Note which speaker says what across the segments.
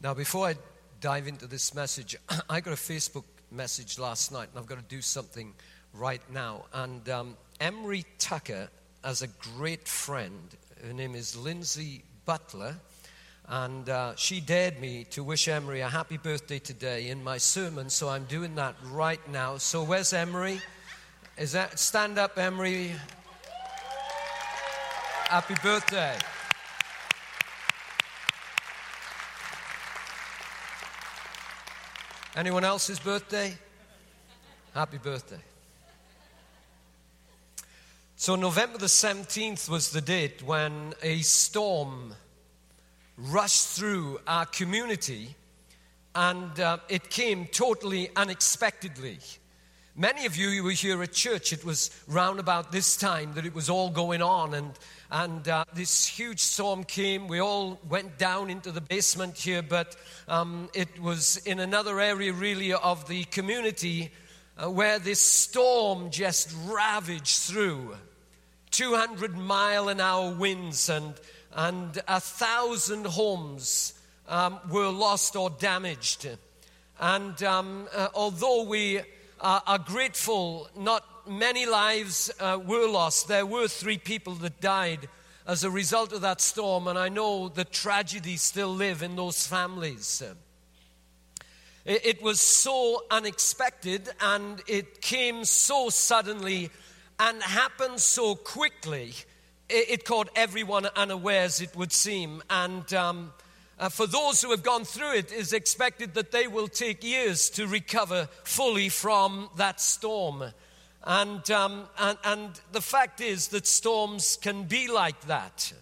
Speaker 1: Now, before I dive into this message, I got a Facebook message last night, and I've got to do something right now. And um, Emery Tucker has a great friend. Her name is Lindsay Butler. And uh, she dared me to wish Emery a happy birthday today in my sermon, so I'm doing that right now. So, where's Emery? Is that stand up, Emery? Happy birthday. Anyone else's birthday? Happy birthday. So, November the 17th was the date when a storm rushed through our community and uh, it came totally unexpectedly. Many of you, you were here at church. It was round about this time that it was all going on, and, and uh, this huge storm came. We all went down into the basement here, but um, it was in another area, really, of the community uh, where this storm just ravaged through. 200 mile an hour winds, and, and a thousand homes um, were lost or damaged. And um, uh, although we uh, are grateful. Not many lives uh, were lost. There were three people that died as a result of that storm, and I know the tragedies still live in those families. It, it was so unexpected, and it came so suddenly and happened so quickly. It, caught everyone unawares, it would seem. And um, uh, for those who have gone through it, is expected that they will take years to recover fully from that storm. And, um, and, and the fact is that storms can be like that.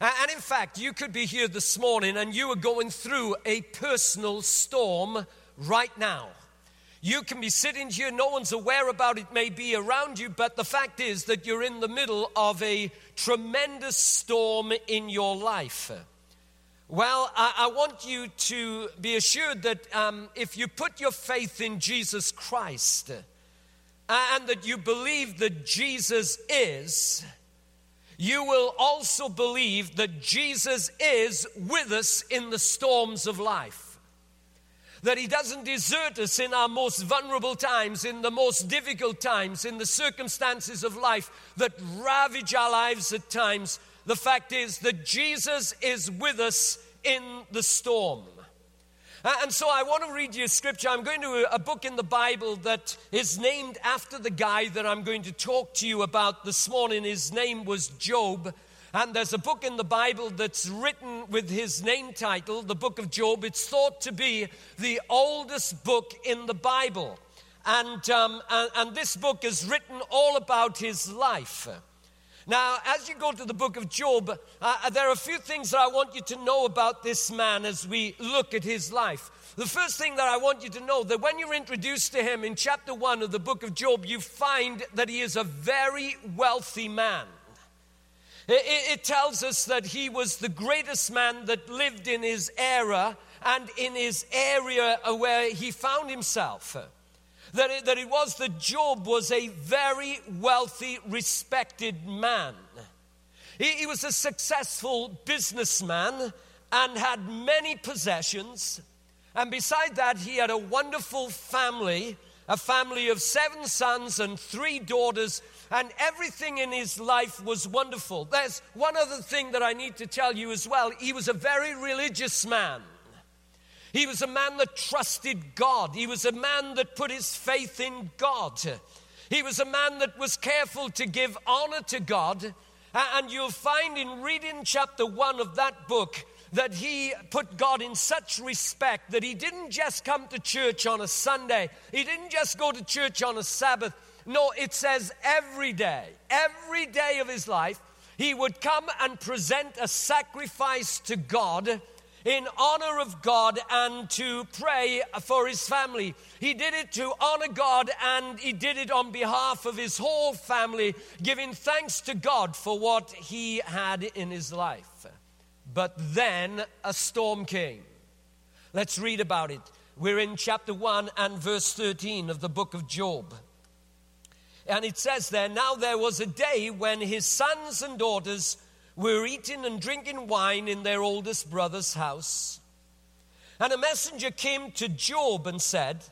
Speaker 1: And in fact, you could be here this morning and you are going through a personal storm right now. You can be sitting here, no one's aware about it, may be around you, but the fact is that you're in the middle of a tremendous storm in your life. Well, I, I, want you to be assured that um, if you put your faith in Jesus Christ uh, and that you believe that Jesus is, you will also believe that Jesus is with us in the storms of life. That He doesn't desert us in our most vulnerable times, in the most difficult times, in the circumstances of life that ravage our lives at times the fact is that Jesus is with us in the storm. And so I want to read you a scripture. I'm going to a book in the Bible that is named after the guy that I'm going to talk to you about this morning. His name was Job. And there's a book in the Bible that's written with his name title, the book of Job. It's thought to be the oldest book in the Bible. And, um, and, and this book is written all about his life. Now, as you go to the book of Job, uh, uh, there are a few things that I want you to know about this man as we look at his life. The first thing that I want you to know that when you're introduced to him in chapter 1 of the book of Job, you find that he is a very wealthy man. It, it tells us that he was the greatest man that lived in his era and in his area where he found himself that it, that it was that Job was a very wealthy, respected man. He, he was a successful businessman and had many possessions. And beside that, he had a wonderful family, a family of seven sons and three daughters, and everything in his life was wonderful. There's one other thing that I need to tell you as well. He was a very religious man. He was a man that trusted God. He was a man that put his faith in God. He was a man that was careful to give honor to God. And you'll find in reading chapter one of that book that he put God in such respect that he didn't just come to church on a Sunday, he didn't just go to church on a Sabbath. No, it says every day, every day of his life, he would come and present a sacrifice to God in honor of God and to pray for his family. He did it to honor God and he did it on behalf of his whole family, giving thanks to God for what he had in his life. But then a storm came. Let's read about it. We're in chapter 1 and verse 13 of the book of Job. And it says there, Now there was a day when his sons and daughters were eating and drinking wine in their oldest brother's house. And a messenger came to Job and said,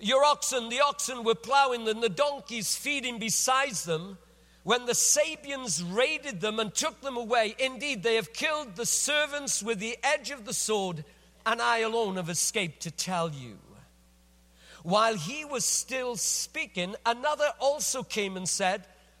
Speaker 1: Your oxen, the oxen were plowing, and the donkeys feeding beside them. When the Sabeans raided them and took them away, indeed, they have killed the servants with the edge of the sword, and I alone have escaped to tell you. While he was still speaking, another also came and said,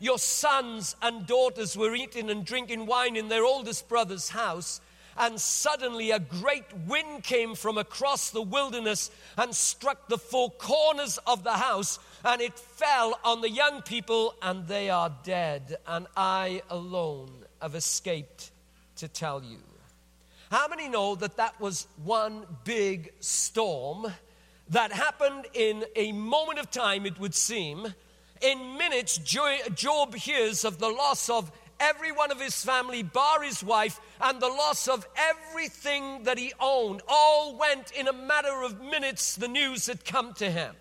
Speaker 1: Your sons and daughters were eating and drinking wine in their oldest brother's house, and suddenly a great wind came from across the wilderness and struck the four corners of the house, and it fell on the young people, and they are dead. And I alone have escaped to tell you. How many know that that was one big storm that happened in a moment of time, it would seem? In minutes, Job hears of the loss of every one of his family, bar his wife, and the loss of everything that he owned. All went in a matter of minutes, the news had come to him.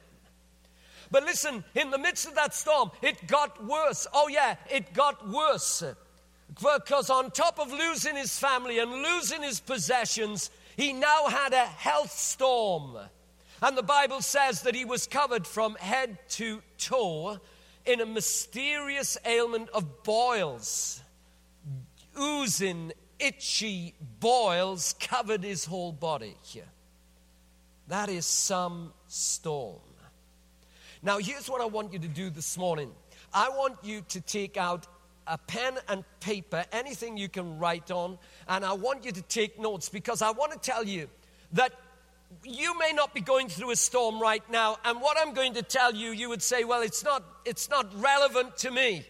Speaker 1: But listen, in the midst of that storm, it got worse. Oh, yeah, it got worse. Because on top of losing his family and losing his possessions, he now had a health storm. And the Bible says that he was covered from head to toe in a mysterious ailment of boils. Oozing, itchy boils covered his whole body. That is some storm. Now, here's what I want you to do this morning I want you to take out a pen and paper, anything you can write on, and I want you to take notes because I want to tell you that you may not be going through a storm right now, and what I'm going to tell you, you would say, well, it's not, it's not relevant to me.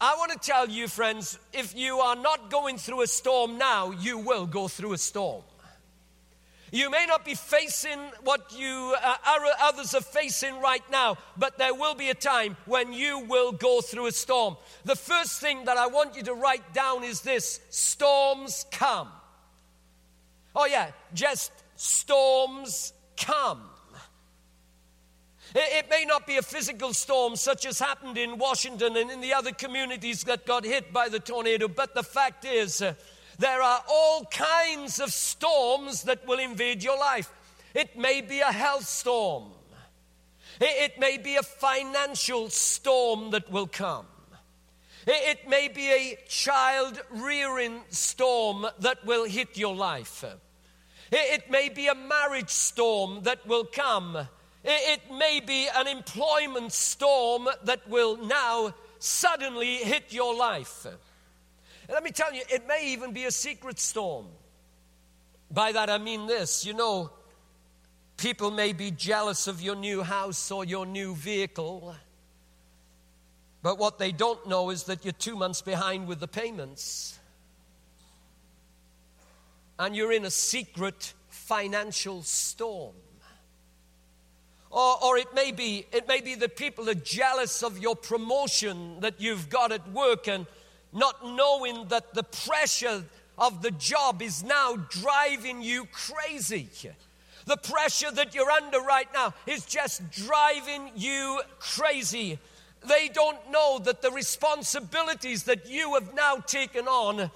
Speaker 1: I want to tell you, friends, if you are not going through a storm now, you will go through a storm. You may not be facing what you uh, others are facing right now, but there will be a time when you will go through a storm. The first thing that I want you to write down is this storms come. Oh, yeah, just storms come. It may not be a physical storm such as happened in Washington and in the other communities that got hit by the tornado, but the fact is, uh, there are all kinds of storms that will invade your life. It may be a health storm, it may be a financial storm that will come. It may be a child rearing storm that will hit your life. It may be a marriage storm that will come. It may be an employment storm that will now suddenly hit your life. Let me tell you, it may even be a secret storm. By that I mean this you know, people may be jealous of your new house or your new vehicle, but what they don't know is that you're two months behind with the payments and you're in a secret financial storm. Or, or, it may be it may be that people are jealous of your promotion that you've got at work and not knowing that the pressure of the job is now driving you crazy. The pressure that you're under right now is just driving you crazy. They don't know that the responsibilities that you have now taken on are,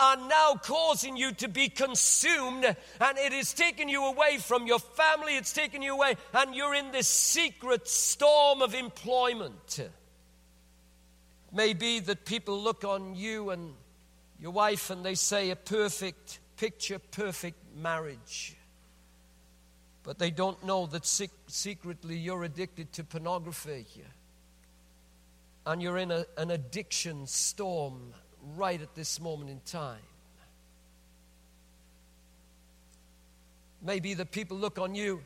Speaker 1: are, now causing you to be consumed, and it is taking you away from your family, it's taking you away, and you're in this secret storm of employment. Maybe that people look on you and your wife and they say a perfect, picture perfect marriage. But they don't know that secretly you're addicted to pornography and you're in a, an addiction storm right at this moment in time. Maybe the people look on you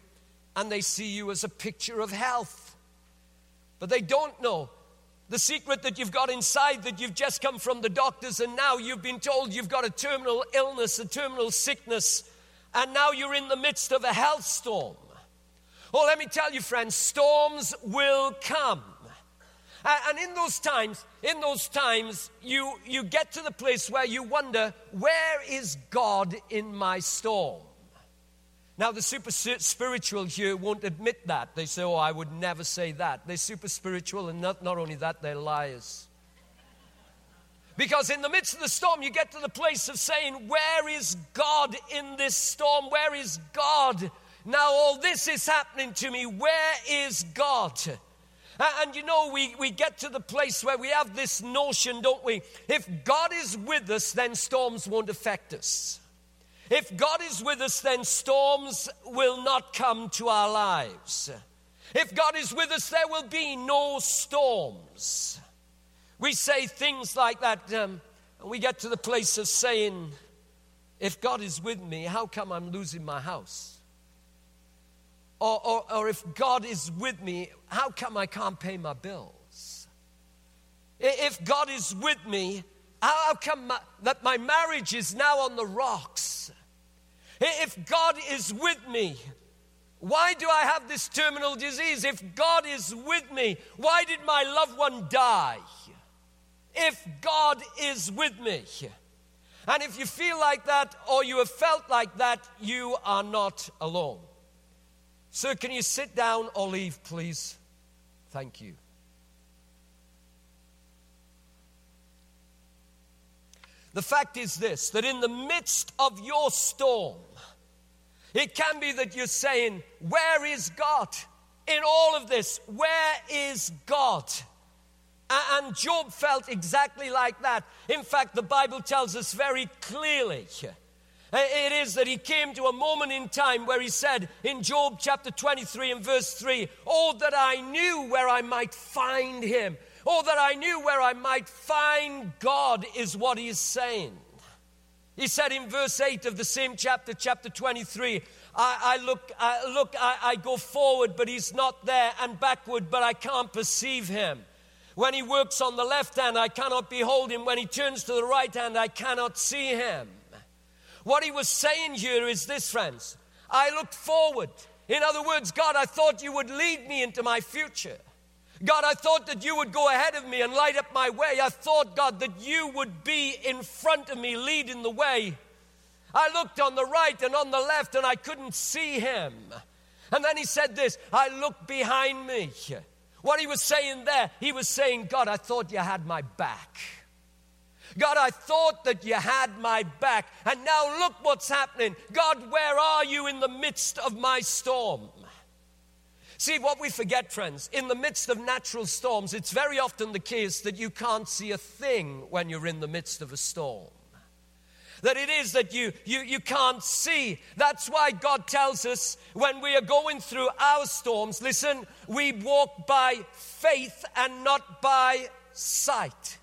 Speaker 1: and they see you as a picture of health, but they don't know the secret that you've got inside that you've just come from the doctors and now you've been told you've got a terminal illness, a terminal sickness, and now you're in the midst of a health storm. Oh, let me tell you, friends, storms will come. And in those times, in those times, you, you get to the place where you wonder, where is God in my storm? Now, the super spiritual here won't admit that. They say, oh, I would never say that. They're super spiritual, and not, not only that, they're liars. Because in the midst of the storm, you get to the place of saying, Where is God in this storm? Where is God? Now, all this is happening to me. Where is God? And you know, we, we get to the place where we have this notion, don't we? If God is with us, then storms won't affect us. If God is with us, then storms will not come to our lives. If God is with us, there will be no storms. We say things like that, um, and we get to the place of saying, If God is with me, how come I'm losing my house? Or, or, or if God is with me, how come I can't pay my bills? If God is with me, how come my, that my marriage is now on the rocks? If God is with me, why do I have this terminal disease? If God is with me, why did my loved one die? If God is with me. And if you feel like that or you have felt like that, you are not alone. Sir, can you sit down or leave, please? Thank you. The fact is this that in the midst of your storm, it can be that you're saying, Where is God? In all of this, where is God? And Job felt exactly like that. In fact, the Bible tells us very clearly Eh, it is that he came to a moment in time where he said in Job chapter 23 and verse 3 Oh, that I knew where I might find him. Oh, that I knew where I might find God, is what he is saying. He said in verse 8 of the same chapter, chapter 23, I, I look, I, look I, I go forward, but he's not there, and backward, but I can't perceive him. When he works on the left hand, I cannot behold him. When he turns to the right hand, I cannot see him. What he was saying here is this, friends. I looked forward. In other words, God, I thought you would lead me into my future. God, I thought that you would go ahead of me and light up my way. I thought, God, that you would be in front of me, leading the way. I looked on the right and on the left and I couldn't see him. And then he said this I looked behind me. What he was saying there, he was saying, God, I thought you had my back. God, I thought that you had my back, and now look what's happening. God, where are you in the midst of my storm? See, what we forget, friends, in the midst of natural storms, it's very often the case that you can't see a thing when you're in the midst of a storm. That it is that you, you, you can't see. That's why God tells us when we are going through our storms, listen, we walk by faith and not by sight.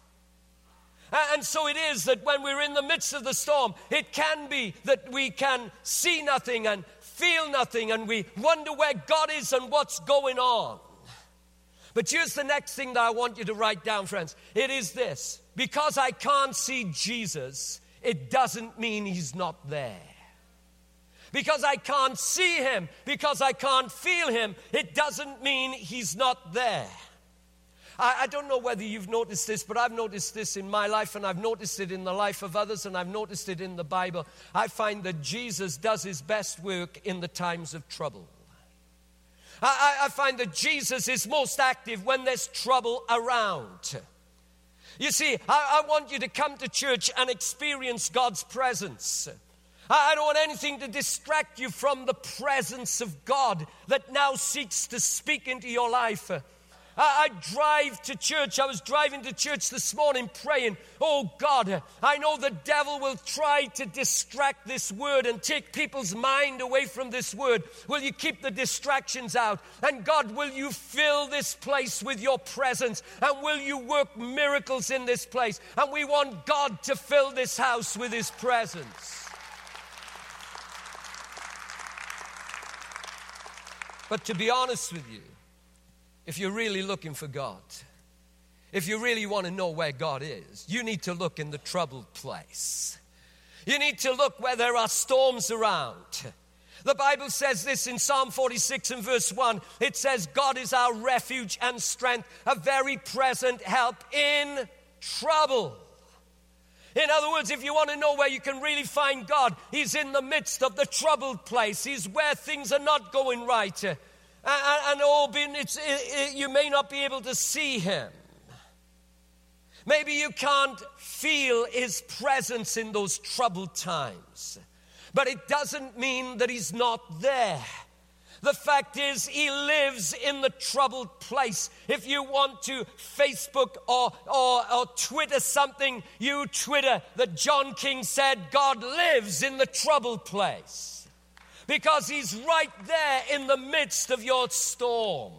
Speaker 1: And so it is that when we're in the midst of the storm, it can be that we can see nothing and feel nothing and we wonder where God is and what's going on. But here's the next thing that I want you to write down, friends. It is this because I can't see Jesus, it doesn't mean he's not there. Because I can't see him, because I can't feel him, it doesn't mean he's not there. I, I don't know whether you've noticed this, but I've noticed this in my life, and I've noticed it in the life of others, and I've noticed it in the Bible. I find that Jesus does his best work in the times of trouble. I, I find that Jesus is most active when there's trouble around. You see, I, I, want you to come to church and experience God's presence. I, I don't want anything to distract you from the presence of God that now seeks to speak into your life. I, I drive to church. I was driving to church this morning praying, Oh God, I know the devil will try to distract this word and take people's mind away from this word. Will you keep the distractions out? And God, will you fill this place with your presence? And will you work miracles in this place? And we want God to fill this house with his presence. But to be honest with you, if you're really looking for God, if you really want to know where God is, you need to look in the troubled place. You need to look where there are storms around. The Bible says this in Psalm 46 and verse 1. It says, God is our refuge and strength, a very present help in trouble. In other words, if you want to know where you can really find God, He's in the midst of the troubled place. He's where things are not going right. And, and all being, it's, it, it, you may not be able to see Him. Maybe you can't feel His presence in those troubled times. But it doesn't mean that He's not there. The fact is, he lives in the troubled place. If you want to Facebook or, or, or Twitter something, you Twitter that John King said, God lives in the troubled place. Because he's right there in the midst of your storm.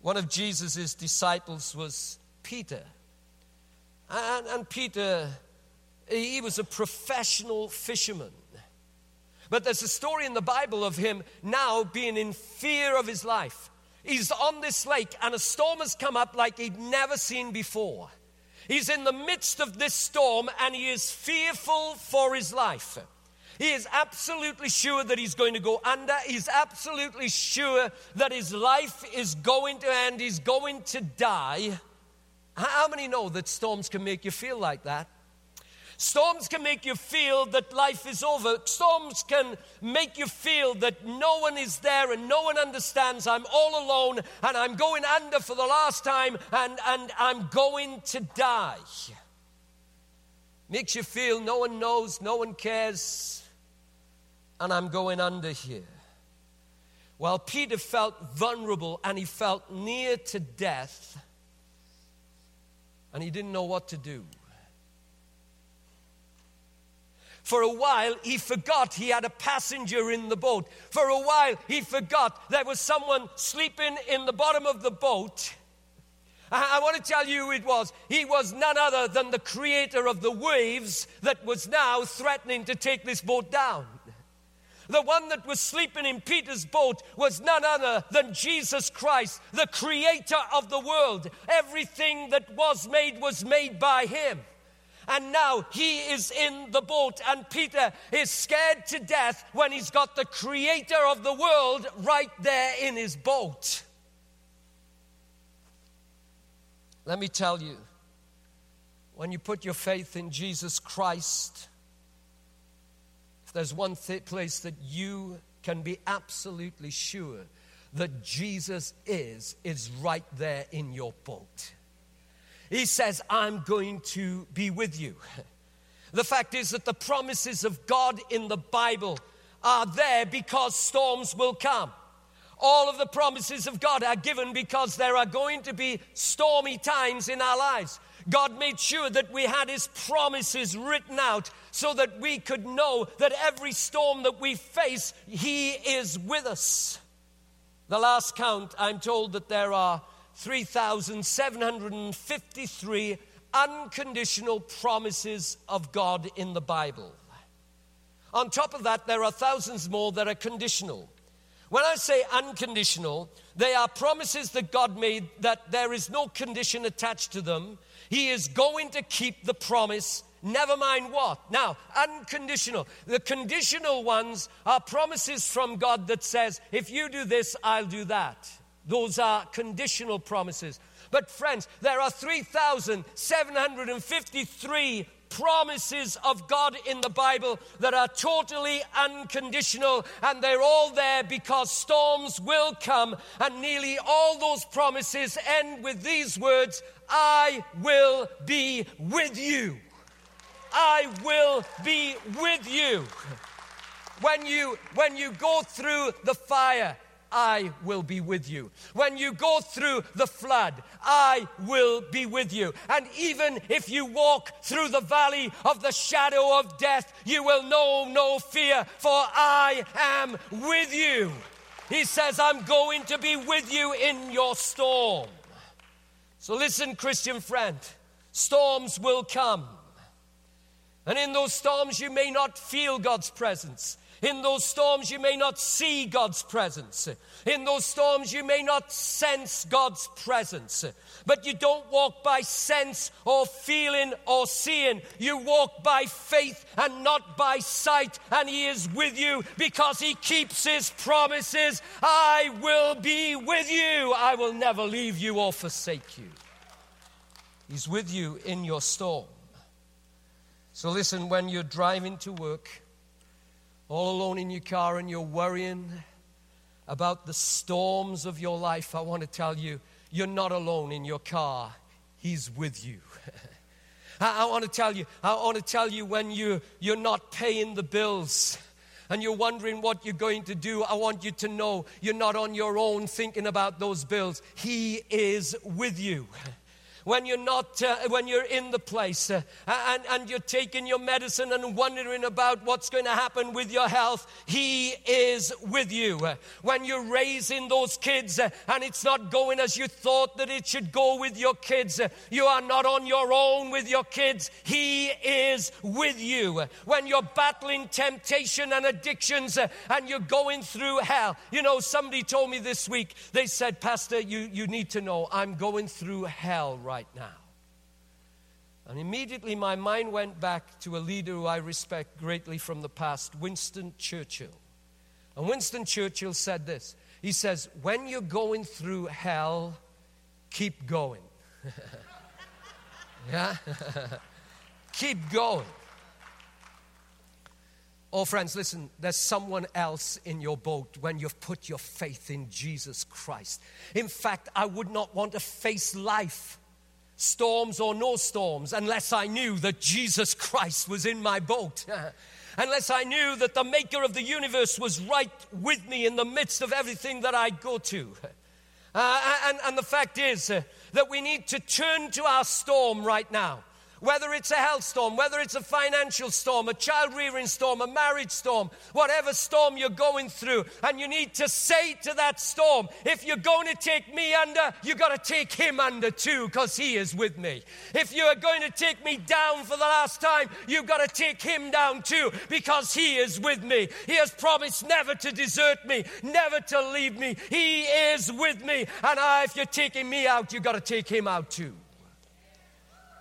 Speaker 1: One of Jesus' disciples was Peter. And, and Peter, he was a professional fisherman. But there's a story in the Bible of him now being in fear of his life. He's on this lake, and a storm has come up like he'd never seen before. He's in the midst of this storm, and he is fearful for his life. He is absolutely sure that he's going to go under. He's absolutely sure that his life is going to end. He's going to die. How many know that storms can make you feel like that? Storms can make you feel that life is over. Storms can make you feel that no one is there and no one understands. I'm all alone and I'm going under for the last time and, and I'm going to die. Makes you feel no one knows, no one cares, and I'm going under here. While Peter felt vulnerable and he felt near to death, and he didn't know what to do. For a while, he forgot he had a passenger in the boat. For a while, he forgot there was someone sleeping in the bottom of the boat. I, want to tell you it was. He was none other than the creator of the waves that was now threatening to take this boat down. The one that was sleeping in Peter's boat was none other than Jesus Christ, the creator of the world. Everything that was made was made by him. And now he is in the boat, and Peter is scared to death when he's got the creator of the world right there in his boat. Let me tell you, when you put your faith in Jesus Christ, there's one th- place that you can be absolutely sure that Jesus is, is right there in your boat. He says, I'm going to be with you. The fact is that the promises of God in the Bible are there because storms will come. All of the promises of God are given because there are going to be stormy times in our lives. God made sure that we had His promises written out so that we could know that every storm that we face, He is with us. The last count, I'm told that there are 3,753 unconditional promises of God in the Bible. On top of that, there are thousands more that are conditional. When I say unconditional, they are promises that God made that there is no condition attached to them. He is going to keep the promise, never mind what. Now, unconditional. The conditional ones are promises from God that says, if you do this, I'll do that. Those are conditional promises. But, friends, there are 3,753 promises of God in the Bible that are totally unconditional, and they're all there because storms will come. And nearly all those promises end with these words I will be with you. I will be with you. When you, when you go through the fire, I will be with you. When you go through the flood, I will be with you. And even if you walk through the valley of the shadow of death, you will know no fear, for I am with you. He says, I'm going to be with you in your storm. So listen, Christian friend, storms will come. And in those storms, you may not feel God's presence. In those storms, you may not see God's presence. In those storms, you may not sense God's presence. But you don't walk by sense or feeling or seeing. You walk by faith and not by sight. And He is with you because He keeps His promises. I will be with you. I will never leave you or forsake you. He's with you in your storm. So listen, when you're driving to work, all alone in your car and you're worrying about the storms of your life, I want to tell you, you're not alone in your car. He's with you. I, I want to tell you, I want to tell you when you, you're not paying the bills and you're wondering what you're going to do, I want you to know you're not on your own thinking about those bills. He is with you when you're not, uh, when you're in the place uh, and, and you're taking your medicine and wondering about what's going to happen with your health, He is with you. Uh, when you're raising those kids uh, and it's not going as you thought that it should go with your kids, uh, you are not on your own with your kids. He is with you. Uh, when you're battling temptation and addictions and you're going through hell, you know, somebody told me this week, they said, Pastor, you, you need to know I'm going through hell right right now. And immediately my mind went back to a leader who I respect greatly from the past, Winston Churchill. And Winston Churchill said this He says, When you're going through hell, keep going. yeah? keep going. Oh, friends, listen, there's someone else in your boat when you've put your faith in Jesus Christ. In fact, I would not want to face life storms or no storms, unless I knew that Jesus Christ was in my boat. unless I knew that the maker of the universe was right with me in the midst of everything that I go to. Uh, and, and, the fact is uh, that we need to turn to our storm right now whether it's a health storm, whether it's a financial storm, a child rearing storm, a marriage storm, whatever storm you're going through, and you need to say to that storm, if you're going to take me under, you've got to take him under too, because he is with me. If you are going to take me down for the last time, you've got to take him down too, because he is with me. He has promised never to desert me, never to leave me. He is with me. And I, if you're taking me out, you've got to take him out too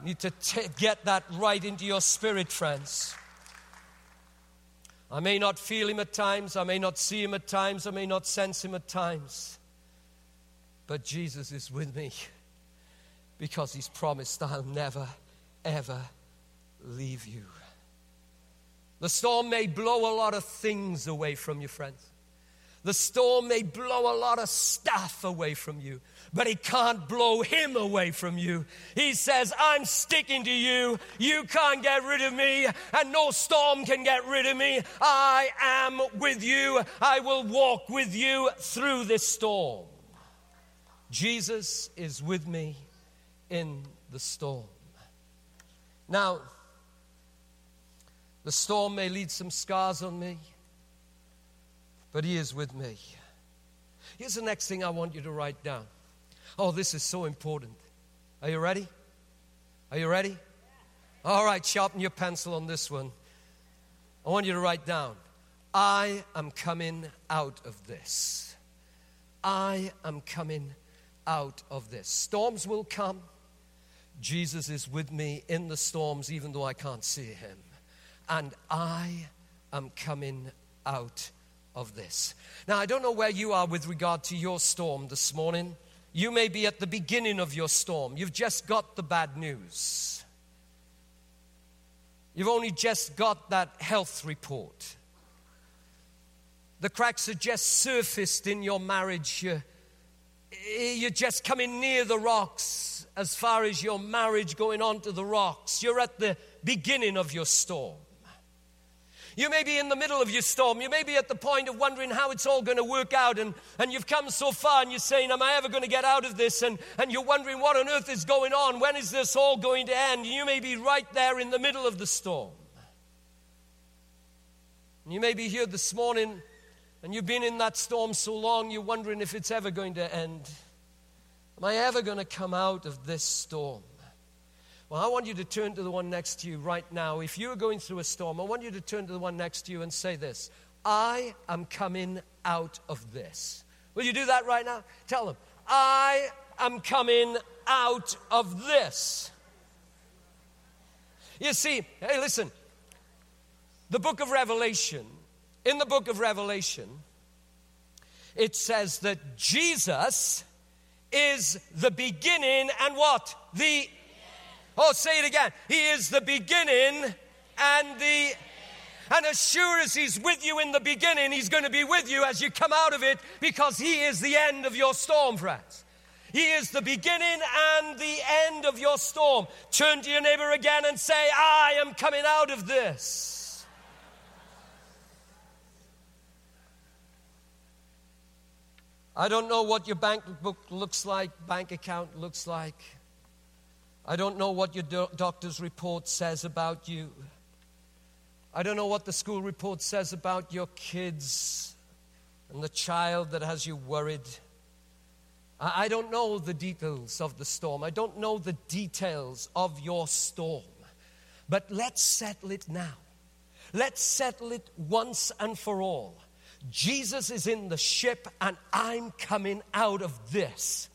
Speaker 1: need to t- get that right into your spirit, friends. I may not feel him at times, I may not see him at times, I may not sense him at times, but Jesus is with me because he's promised, I'll never, ever leave you. The storm may blow a lot of things away from you, friends. The storm may blow a lot of stuff away from you, but he can't blow him away from you. He says, I'm sticking to you. You can't get rid of me, and no storm can get rid of me. I am with you. I will walk with you through this storm. Jesus is with me in the storm. Now, the storm may leave some scars on me but He is with me. Here's the next thing I want you to write down. Oh, this is so important. Are you ready? Are you ready? All right, sharpen your pencil on this one. I want you to write down I am coming out of this. I am coming out of this. Storms will come. Jesus is with me in the storms, even though I can't see him. And I am coming out of this. Now, I don't know where you are with regard to your storm this morning. You may be at the beginning of your storm. You've just got the bad news. You've only just got that health report. The cracks are just surfaced in your marriage. You're, you're just coming near the rocks as far as your marriage going on to the rocks. You're at the beginning of your storm. You may be in the middle of your storm. You may be at the point of wondering how it's all going to work out. And, and you've come so far and you're saying, Am I ever going to get out of this? And, and you're wondering what on earth is going on. When is this all going to end? You may be right there in the middle of the storm. And you may be here this morning and you've been in that storm so long, you're wondering if it's ever going to end. Am I ever going to come out of this storm? Well, I want you to turn to the one next to you right now. If you're going through a storm, I want you to turn to the one next to you and say this I am coming out of this. Will you do that right now? Tell them, I am coming out of this. You see, hey, listen, the book of Revelation, in the book of Revelation, it says that Jesus is the beginning and what? The Oh, say it again. He is the beginning and the and as sure as He's with you in the beginning, He's going to be with you as you come out of it because He is the end of your storm, friends. He is the beginning and the end of your storm. Turn to your neighbor again and say, I am coming out of this. I don't know what your bank book looks like, bank account looks like. I don't know what your do- doctor's report says about you. I don't know what the school report says about your kids and the child that has you worried. I don't know the details of the storm. I don't know the details of your storm. But let's settle it now. Let's settle it once and for all. Jesus is in the ship, and I'm coming out of this.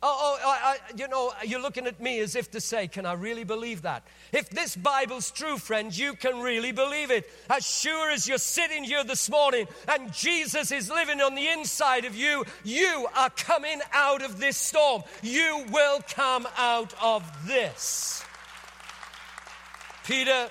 Speaker 1: Oh, oh I, I, you know, you're looking at me as if to say, Can I really believe that? If this Bible's true, friends, you can really believe it. As sure as you're sitting here this morning and Jesus is living on the inside of you, you are coming out of this storm. You will come out of this. Peter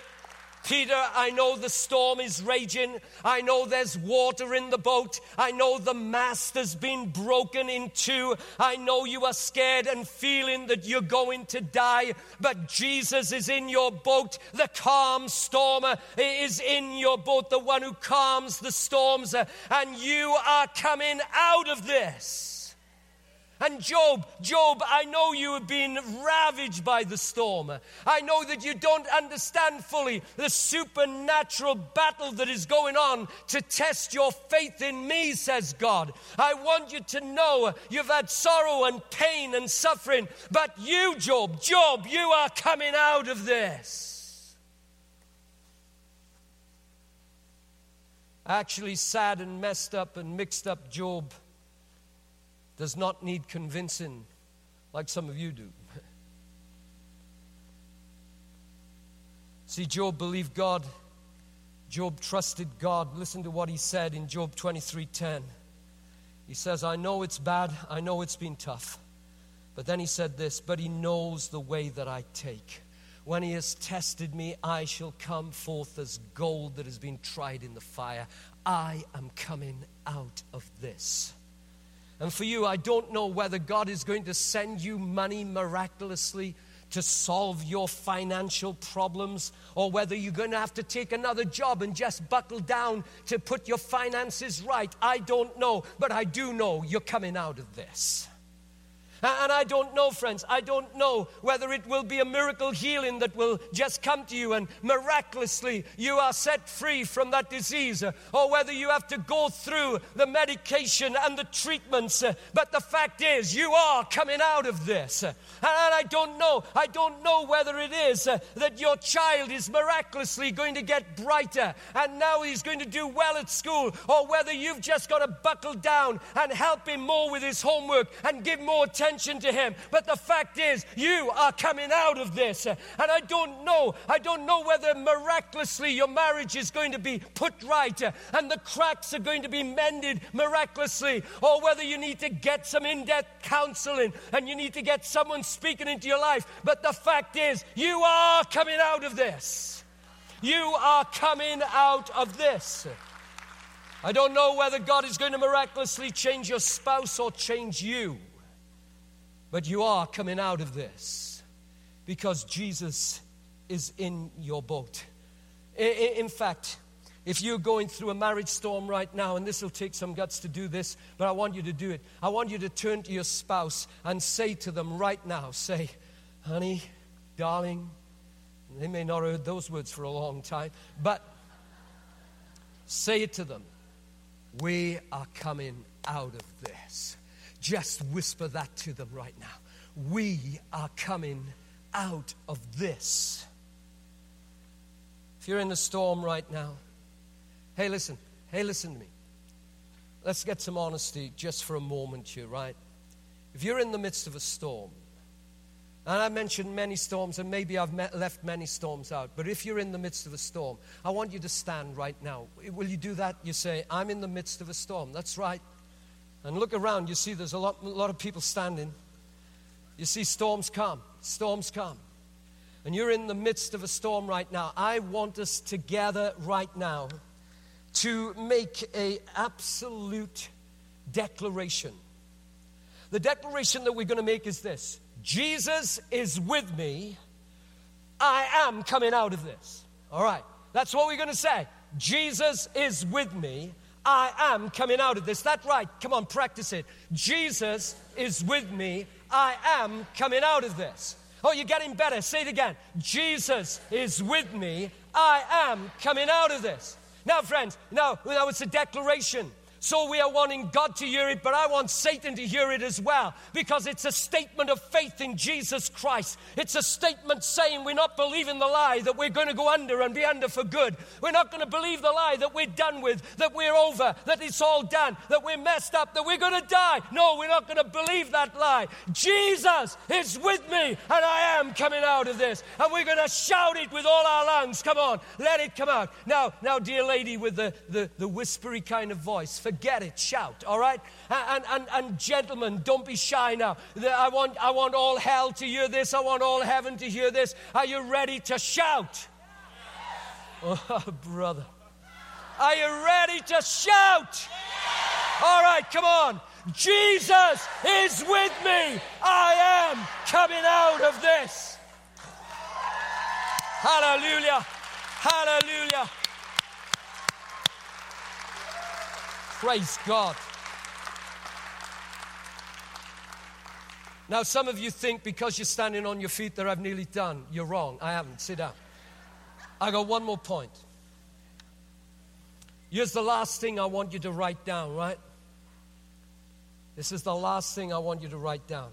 Speaker 1: Peter, I know the storm is raging. I know there's water in the boat. I know the mast has been broken in two. I know you are scared and feeling that you're going to die. But Jesus is in your boat. The calm stormer uh, is in your boat, the one who calms the storms. Uh, and you are coming out of this. And Job, Job, I know you have been ravaged by the storm. I know that you don't understand fully the supernatural battle that is going on to test your faith in me, says God. I want you to know you've had sorrow and pain and suffering, but you, Job, Job, you are coming out of this. Actually, sad and messed up and mixed up Job does not need convincing like some of you do. See, Job believed God. Job trusted God. Listen to what he said in Job 23:10. He says, "I know it's bad. I know it's been tough." But then he said this, "But he knows the way that I take. When he has tested me, I shall come forth as gold that has been tried in the fire. I am coming out of this." And for you, I don't know whether God is going to send you money miraculously to solve your financial problems or whether you're going to have to take another job and just buckle down to put your finances right. I don't know, but I do know you're coming out of this. And I don't know, friends, I don't know whether it will be a miracle healing that will just come to you and miraculously you are set free from that disease, or whether you have to go through the medication and the treatments. But the fact is, you are coming out of this. And I don't know, I don't know whether it is uh, that your child is miraculously going to get brighter and now he's going to do well at school, or whether you've just got to buckle down and help him more with his homework and give more attention attention to him. But the fact is, you are coming out of this. And I don't know, I don't know whether miraculously your marriage is going to be put right and the cracks are going to be mended miraculously, or whether you need to get some in depth counseling and you need to get someone speaking into your life. But the fact is, you are coming out of this. You are coming out of this. I don't know whether God is going to miraculously change your spouse or change you. But you are coming out of this because Jesus is in your boat. In fact, if you're going through a marriage storm right now, and this will take some guts to do this, but I want you to do it. I want you to turn to your spouse and say to them right now, say, honey, darling, they may not have heard those words for a long time, but say it to them. We are coming out of this. Just whisper that to them right now. We are coming out of this. If you're in the storm right now, hey, listen, hey, listen to me. Let's get some honesty just for a moment here, right? If you're in the midst of a storm, and I mentioned many storms, and maybe I've met, left many storms out. But if you're in the midst of a storm, I want you to stand right now. Will you do that? You say, I'm in the midst of a storm. That's right. And look around. You see there's a lot, a lot of people standing. You see storms come. Storms come. And you're in the midst of a storm right now. I want us together right now to make a absolute declaration. The declaration that we're going to make is this Jesus is with me. I am coming out of this. All right. That's what we're going to say. Jesus is with me. I am coming out of this. That right. Come on, practice it. Jesus is with me. I am coming out of this. Oh, you're getting better. Say it again. Jesus is with me. I am coming out of this. Now, friends, now, now it's a declaration. So we are wanting God to hear it, but I want Satan to hear it as well because it's a statement of faith in Jesus Christ. It's a statement saying we're not believing the lie that we're going to go under and be under for good. We're not going to believe the lie that we're done with, that we're over, that it's all done, that we're messed up, that we're going to die. No, we're not going to believe that lie. Jesus is with me and I am coming out of this. And we're going to shout it with all our lungs. Come on, let it come out. Now, now, dear lady with the, the, the whispery kind of voice, forget it, shout, all right? And, and, and gentlemen, don't be shy now. I want, I want all hell to hear this, I want all heaven to hear this. Are you ready to shout? Oh, brother. Are you ready to shout? All right, come on. Jesus is with me. I am coming out of this. Hallelujah. Hallelujah. Praise God. Now, some of you think because you're standing on your feet that I've nearly done. You're wrong. I haven't. Sit down. I got one more point. Here's the last thing I want you to write down, right? This is the last thing I want you to write down.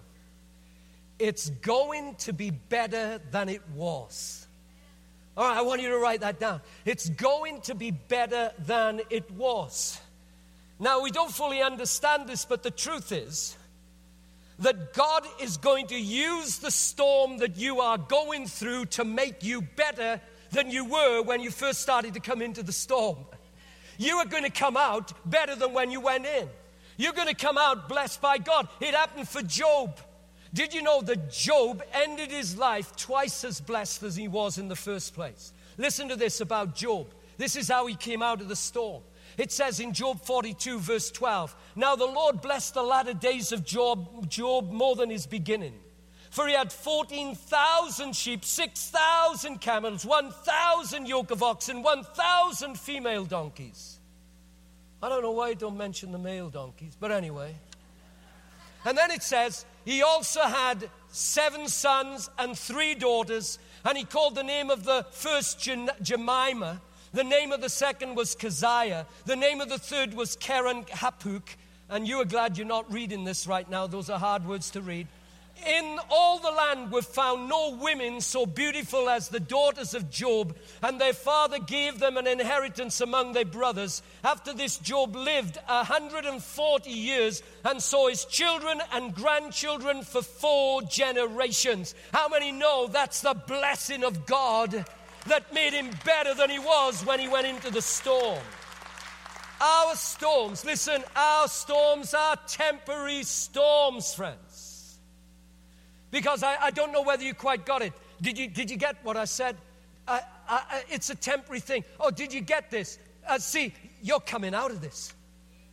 Speaker 1: It's going to be better than it was. All right, I want you to write that down. It's going to be better than it was. Now, we don't fully understand this, but the truth is that God is going to use the storm that you are going through to make you better than you were when you first started to come into the storm. You are going to come out better than when you went in. You're going to come out blessed by God. It happened for Job. Did you know that Job ended his life twice as blessed as he was in the first place? Listen to this about Job. This is how he came out of the storm. It says in Job 42, verse 12 Now the Lord blessed the latter days of Job, Job more than his beginning. For he had 14,000 sheep, 6,000 camels, 1,000 yoke of oxen, 1,000 female donkeys. I don't know why I don't mention the male donkeys, but anyway. And then it says, he also had seven sons and three daughters, and he called the name of the first Jemimah the name of the second was Keziah. The name of the third was Keren Happuch. And you are glad you're not reading this right now. Those are hard words to read. In all the land were found no women so beautiful as the daughters of Job, and their father gave them an inheritance among their brothers. After this, Job lived a 140 years and saw his children and grandchildren for four generations. How many know that's the blessing of God? That made him better than he was when he went into the storm. Our storms, listen, our storms are temporary storms, friends. Because I, I don't know whether you quite got it. Did you, did you get what I said? It's a temporary thing. Oh, did you get this? Uh, see, you're coming out of this.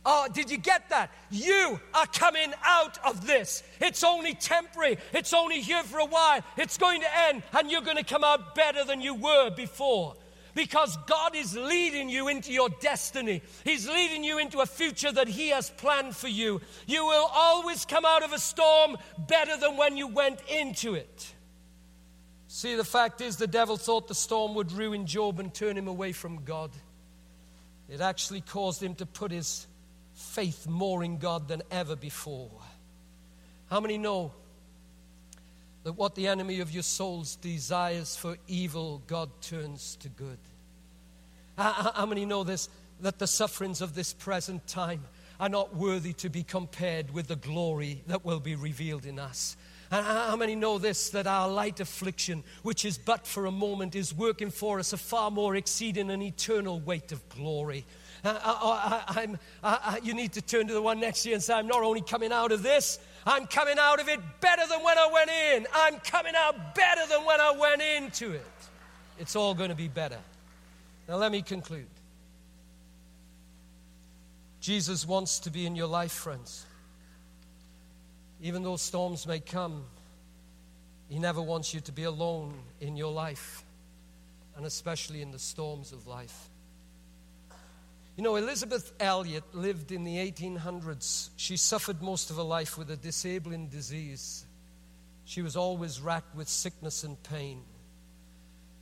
Speaker 1: Oh, did you get that? You are coming out of this. It's only temporary. It's only here for a while. It's going to end, and you're going to come out better than you were before. Because God is leading you into your destiny. He's leading you into a future that He has planned for you. You will always come out of a storm better than when you went into it. See, the fact is, the devil thought the storm would ruin Job and turn him away from God. It actually caused him to put his faith more in God than ever before. How many know that what the enemy of your souls desires for evil, God turns to good. How, many know this? That the sufferings of this present time are not worthy to be compared with the glory that will be revealed in us. And how many know this that our light affliction, which is but for a moment, is working for us a far more exceeding and eternal weight of glory? Uh, I, I, you need to turn to the one next to you and say, I'm not only coming out of this, I'm coming out of it better than when I went in. I'm coming out better than when I went into it. It's all going to be better. Now, let me conclude. Jesus wants to be in your life, friends. Even though storms may come, He never wants you to be alone in your life, and especially in the storms of life. You know, Elizabeth Elliot lived in the 1800s. She suffered most of her life with a disabling disease. She was always racked with sickness and pain.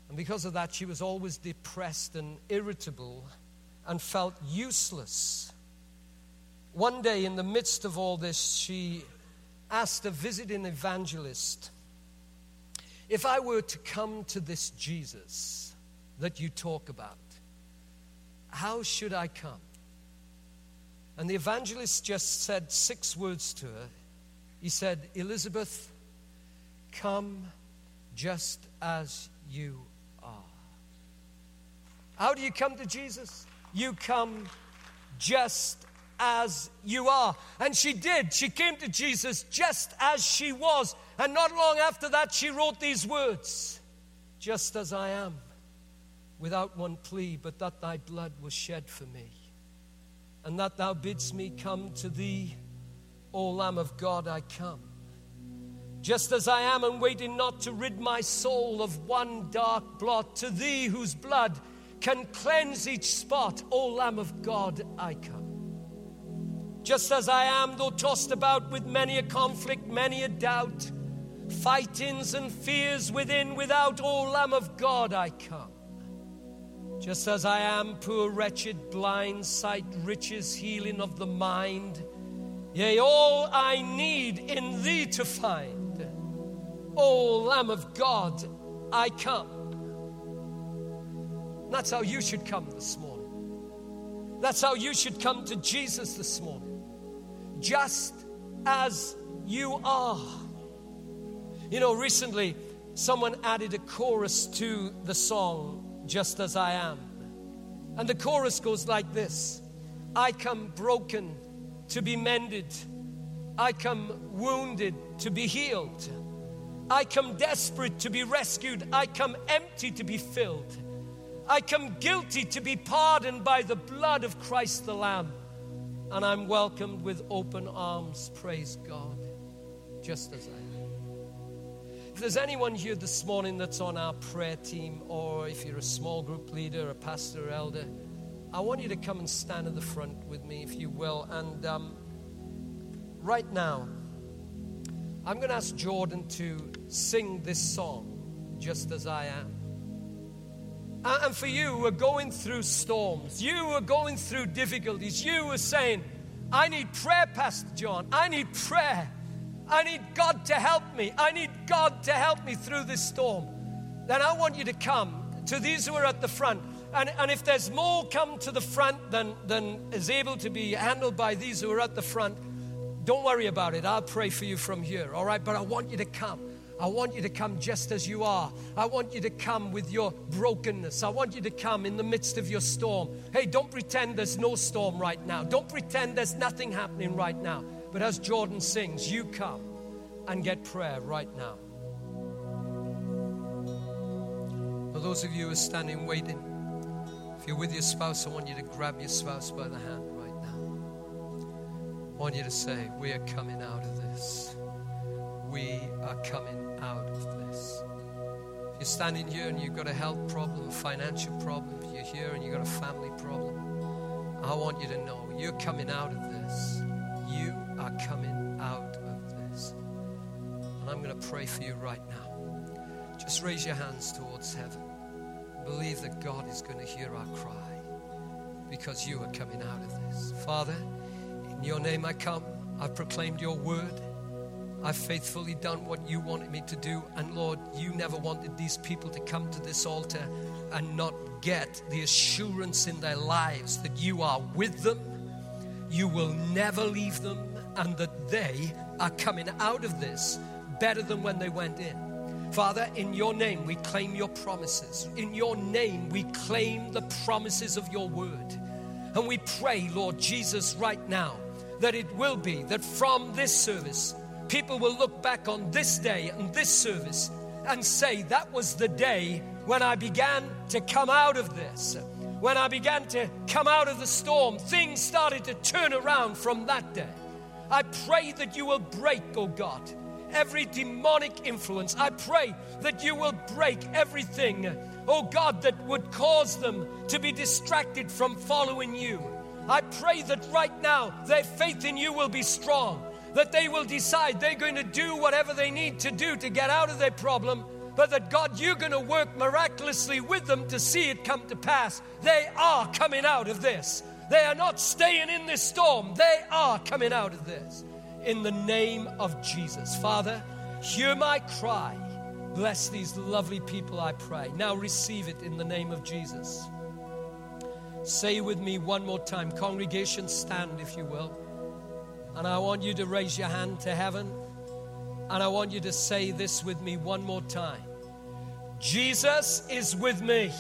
Speaker 1: And because of that, she was always depressed and irritable and felt useless. One day, in the midst of all this, she asked a visiting evangelist if I were to come to this Jesus that you talk about, how should I come? And the evangelist just said six words to her. He said, Elizabeth, come just as you are. How do you come to Jesus? You come just as you are. And she did. She came to Jesus just as she was. And not long after that, she wrote these words Just as I am, without one plea, but that thy blood was shed for me. And that thou bidst me come to thee, O Lamb of God, I come. Just as I am, and waiting not to rid my soul of one dark blot, to thee whose blood can cleanse each spot, O Lamb of God, I come. Just as I am, though tossed about with many a conflict, many a doubt, fightings and fears within, without, O Lamb of God, I come. Just as I am, poor, wretched, blind, sight, riches, healing of the mind, yea, all I need in thee to find. O Lamb of God, I come. That's how you should come this morning. That's how you should come to Jesus this morning just as you are. You know, recently someone added a chorus to the song, Just as I Am. And the chorus goes like this I come broken to be mended, I come wounded to be healed. I come desperate to be rescued. I come empty to be filled. I come guilty to be pardoned by the blood of Christ the Lamb and I'm welcomed with open arms. Praise God, just as I am. There's anyone here this morning that's on our prayer team, or if you're a small group leader, a pastor, or elder, I want you to come and stand at the front with me, if you will. And um, right now, I'm going to ask Jordan to sing this song, Just As I Am. And for you who are going through storms, you who are going through difficulties, you who are saying, I need prayer, Pastor John. I need prayer. I need God to help me. I need God to help me through this storm. Then I want you to come to these who are at the front. And, and if there's more come to the front than, than is able to be handled by these who are at the front, don't worry about it. I'll pray for you from here, all right? But I want you to come. I want you to come just as you are. I want you to come with your brokenness. I want you to come in the midst of your storm. Hey, don't pretend there's no storm right now. Don't pretend there's nothing happening right now. But as Jordan sings, you come and get prayer right now. For those of you who are standing waiting, if you're with your spouse, I want you to grab your spouse by the hand right now. I want you to say, We are coming out of this. We are coming out of this. If you're standing here and you've got a health problem, a financial problem, if you're here and you've got a family problem, I want you to know you're coming out of this. Are coming out of this. And I'm going to pray for you right now. Just raise your hands towards heaven. Believe that God is going to hear our cry because you are coming out of this. Father, in your name I come. I've proclaimed your word. I've faithfully done what you wanted me to do. And Lord, you never wanted these people to come to this altar and not get the assurance in their lives that you are with them, you will never leave them, and that they are coming out of this better than when they went in. Father, in your name, we claim your promises. In your name, we claim the promises of your word. And we pray, Lord Jesus, right now, that it will be that from this service, people will look back on this day and this service and say, That was the day when I began to come out of this. When I began to come out of the storm, things started to turn around from that day. I pray that you will break, oh God, every demonic influence. I pray that you will break everything, oh God, that would cause them to be distracted from following you. I pray that right now their faith in you will be strong, that they will decide they're going to do whatever they need to do to get out of their problem, but that God, you're going to work miraculously with them to see it come to pass. They are coming out of this. They are not staying in this storm, they are coming out of this. In the name of Jesus. Father, hear my cry. Bless these lovely people, I pray. Now receive it in the name of Jesus. Say with me one more time. Congregation, stand if you will. And I want you to raise your hand to heaven. And I want you to say this with me one more time Jesus is with me.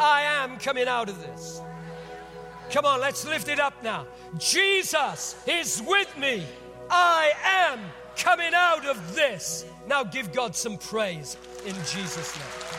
Speaker 1: I am coming out of this. Come on, let's lift it up now. Jesus is with me. I am coming out of this. Now give God some praise in Jesus' name.